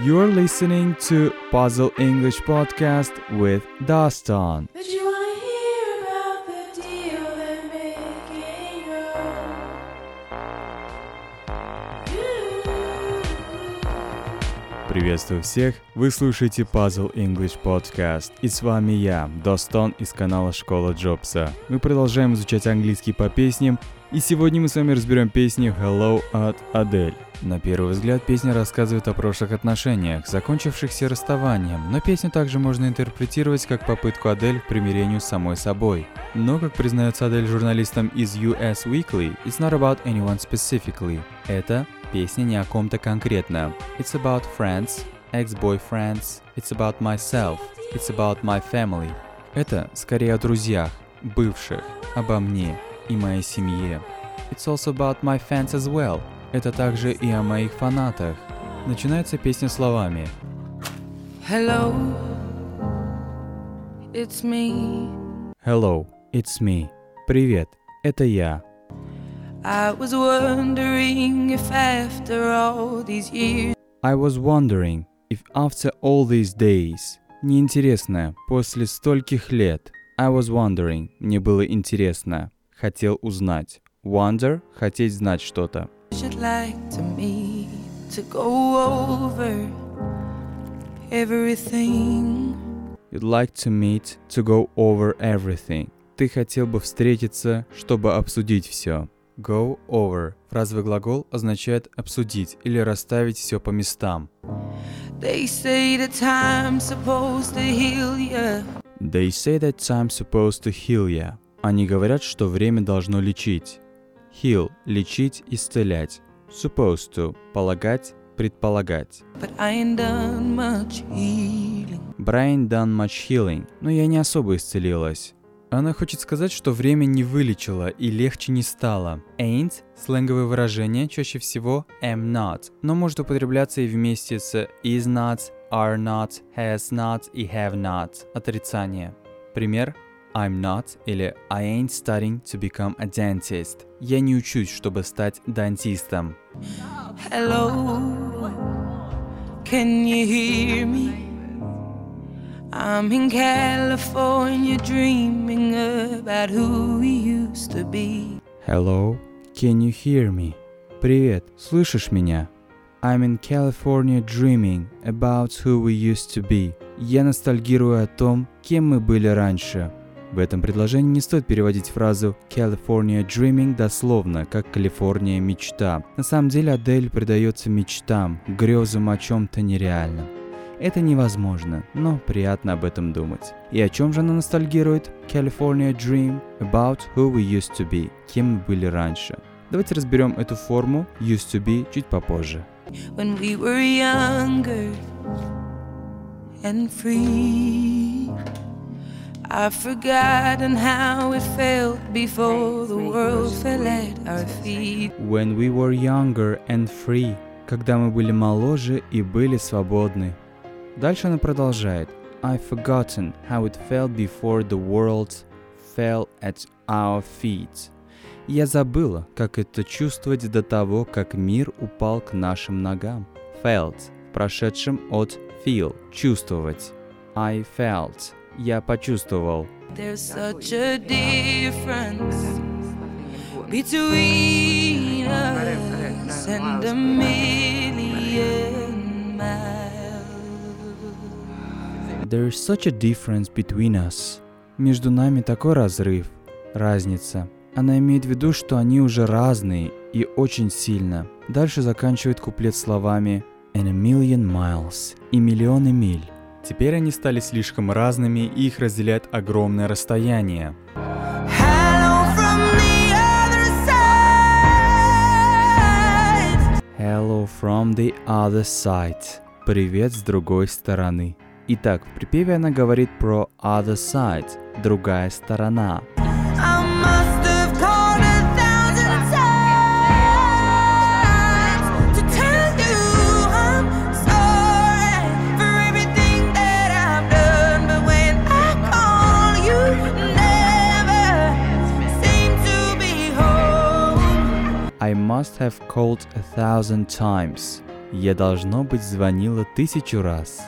You're listening to Puzzle English Podcast with Dastan. Приветствую всех! Вы слушаете Puzzle English Podcast. И с вами я, Достон из канала Школа Джобса. Мы продолжаем изучать английский по песням, и сегодня мы с вами разберем песню Hello от Адель. На первый взгляд песня рассказывает о прошлых отношениях, закончившихся расставанием, но песню также можно интерпретировать как попытку Адель к примирению с самой собой. Но, как признается Адель журналистам из US Weekly, it's not about anyone specifically. Это песня не о ком-то конкретно. It's about friends, ex-boyfriends, it's about myself, it's about my family. Это скорее о друзьях, бывших, обо мне и моей семье. It's also about my fans as well. Это также и о моих фанатах. Начинается песня словами Hello, it's me. Hello, it's me. Привет, это я. I was wondering if after all these years I was wondering if after all these days... Неинтересно, после стольких лет. I was wondering, мне было интересно. Хотел узнать. Wonder – хотеть знать что-то. you'd like to me to go over everything. You'd like to meet to go over everything. Ты хотел бы встретиться, чтобы обсудить все. Go over. Фразовый глагол означает обсудить или расставить все по местам. They say that time's supposed to heal ya. They say that time's supposed to heal ya. Они говорят, что время должно лечить. Heal – лечить, исцелять. Supposed to – полагать, предполагать. But I ain't done much healing. Brian done much healing, но я не особо исцелилась. Она хочет сказать, что время не вылечило и легче не стало. Ain't – сленговое выражение, чаще всего am not, но может употребляться и вместе с is not, are not, has not и have not – отрицание. Пример I'm not или I ain't studying to become a dentist. Я не учусь, чтобы стать дантистом. Hello, can you hear me? I'm in California dreaming about who we used to be. Hello, can you hear me? Привет, слышишь меня? I'm in California dreaming about who we used to be. Я ностальгирую о том, кем мы были раньше. В этом предложении не стоит переводить фразу California Dreaming дословно, как Калифорния мечта. На самом деле Адель предается мечтам, грезам о чем-то нереальном. Это невозможно, но приятно об этом думать. И о чем же она ностальгирует? California Dream about who we used to be, кем мы были раньше. Давайте разберем эту форму used to be чуть попозже. When we were younger and free. I've forgotten how it felt before the world fell at our feet. When we were younger and free, когда мы были моложе и были свободны. Дальше она продолжает. I've forgotten how it felt before the world fell at our feet. Я забыла, как это чувствовать до того, как мир упал к нашим ногам. Felt прошедшем от feel – чувствовать. I felt – я почувствовал. There's such a difference between us and a million miles. There's such a difference between us. Между нами такой разрыв, разница. Она имеет в виду, что они уже разные и очень сильно. Дальше заканчивает куплет словами «and a million miles» и миллионы миль. Теперь они стали слишком разными и их разделяет огромное расстояние. Hello from the other side. Привет с другой стороны. Итак, в припеве она говорит про other side, другая сторона. I must have called a thousand times. Я должно быть звонила тысячу раз.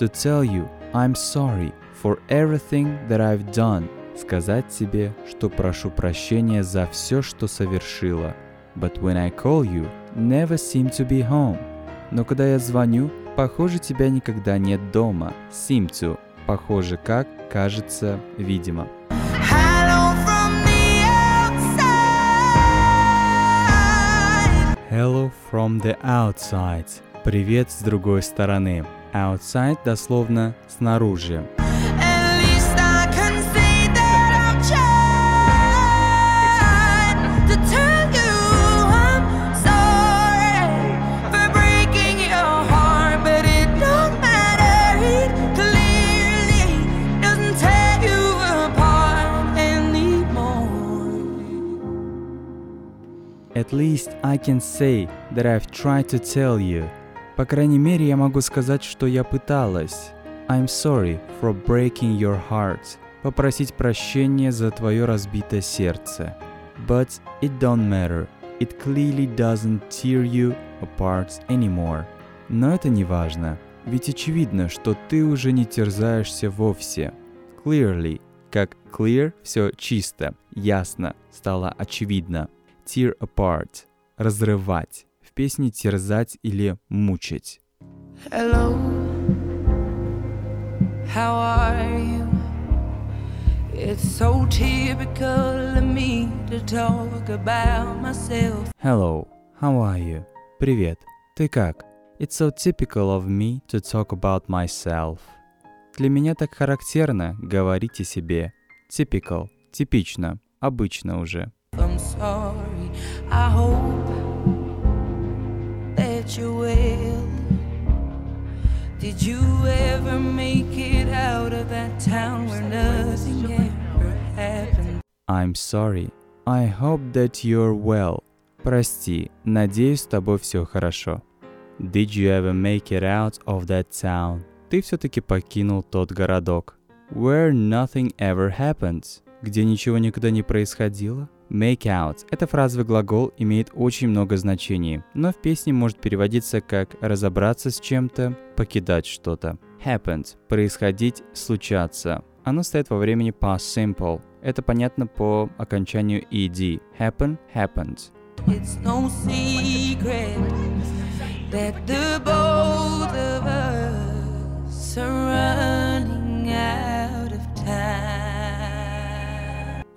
To tell you I'm sorry for everything that I've done. Сказать себе, что прошу прощения за все, что совершила. But when I call you, never seem to be home. Но когда я звоню, похоже, тебя никогда нет дома. Seem to. Похоже как, кажется, видимо. Hello from the outside. Привет с другой стороны. Outside дословно снаружи. At least I can say that I've tried to tell you По крайней мере, я могу сказать, что я пыталась. I'm sorry for breaking your heart. Попросить прощения за твое разбитое сердце. But it don't matter. It clearly doesn't tear you apart anymore. Но это не важно. Ведь очевидно, что ты уже не терзаешься вовсе. Clearly, как clear, все чисто, ясно, стало очевидно. Tear apart, разрывать. В песне терзать или мучить. Hello, how are you? It's so typical of me to talk about myself. Hello, how are you? Привет, ты как? It's so typical of me to talk about myself. Для меня так характерно говорить о себе. Typical, типично, обычно уже. I'm sorry, I hope that you're well. Did you ever make it out of that town where nothing ever happened? I'm sorry. I hope that you're well. Прости, надеюсь, с тобой все хорошо. Did you ever make it out of that town? Ты все-таки покинул тот городок. Where nothing ever happened. Где ничего никогда не происходило? Make out. Эта фразовый глагол имеет очень много значений, но в песне может переводиться как разобраться с чем-то, покидать что-то. Happened. Происходить, случаться. Оно стоит во времени past simple. Это понятно по окончанию ed. Happen, happened. It's no secret that the both of us are running out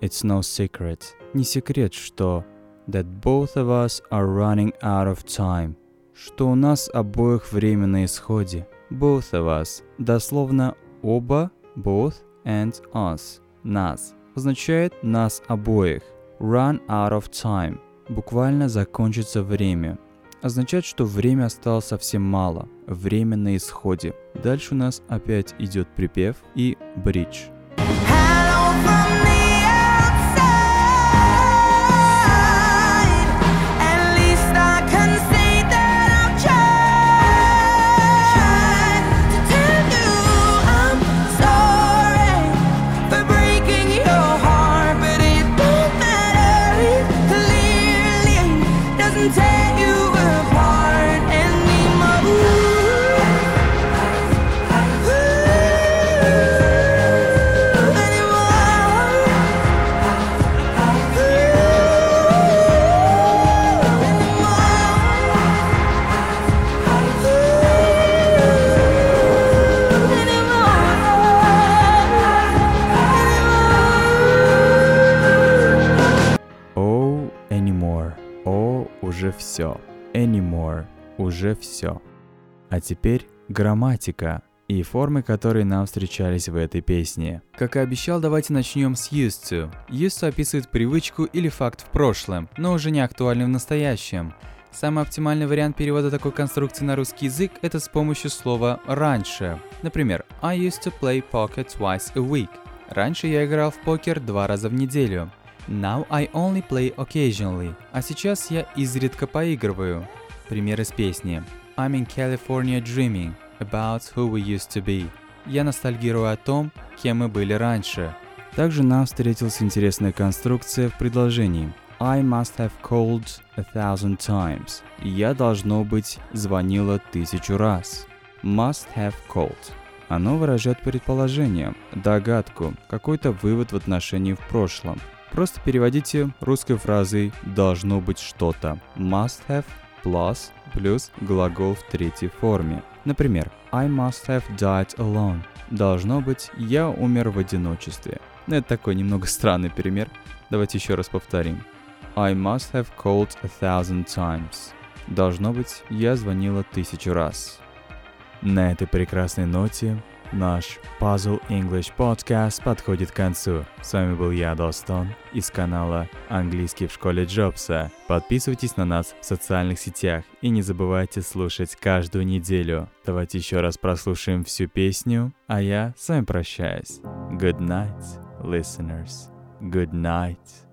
It's no secret. Не секрет, что that both of us are running out of time. Что у нас обоих время на исходе. Both of us. Дословно оба, both and us. Нас. Означает нас обоих. Run out of time. Буквально закончится время. Означает, что время осталось совсем мало. Время на исходе. Дальше у нас опять идет припев и бридж. Уже все. А теперь грамматика и формы, которые нам встречались в этой песне. Как и обещал, давайте начнем с used to. Used описывает привычку или факт в прошлом, но уже не актуальный в настоящем. Самый оптимальный вариант перевода такой конструкции на русский язык – это с помощью слова «раньше». Например, I used to play poker twice a week. Раньше я играл в покер два раза в неделю. Now I only play occasionally. А сейчас я изредка поигрываю. Пример из песни. I'm in California dreaming about who we used to be. Я ностальгирую о том, кем мы были раньше. Также нам встретилась интересная конструкция в предложении. I must have called a thousand times. Я, должно быть, звонила тысячу раз. Must have called. Оно выражает предположение, догадку, какой-то вывод в отношении в прошлом. Просто переводите русской фразой «должно быть что-то». Must have plus плюс глагол в третьей форме. Например, I must have died alone. Должно быть, я умер в одиночестве. Ну, Это такой немного странный пример. Давайте еще раз повторим. I must have called a thousand times. Должно быть, я звонила тысячу раз. На этой прекрасной ноте наш Puzzle English Podcast подходит к концу. С вами был я, Достон, из канала «Английский в школе Джобса». Подписывайтесь на нас в социальных сетях и не забывайте слушать каждую неделю. Давайте еще раз прослушаем всю песню, а я с вами прощаюсь. Good night, listeners. Good night.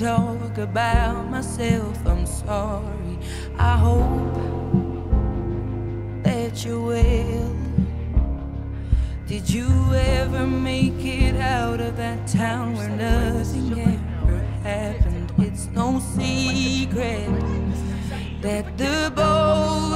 Talk about myself. I'm sorry. I hope that you will. Did you ever make it out of that town where nothing ever happened? It's no secret that the both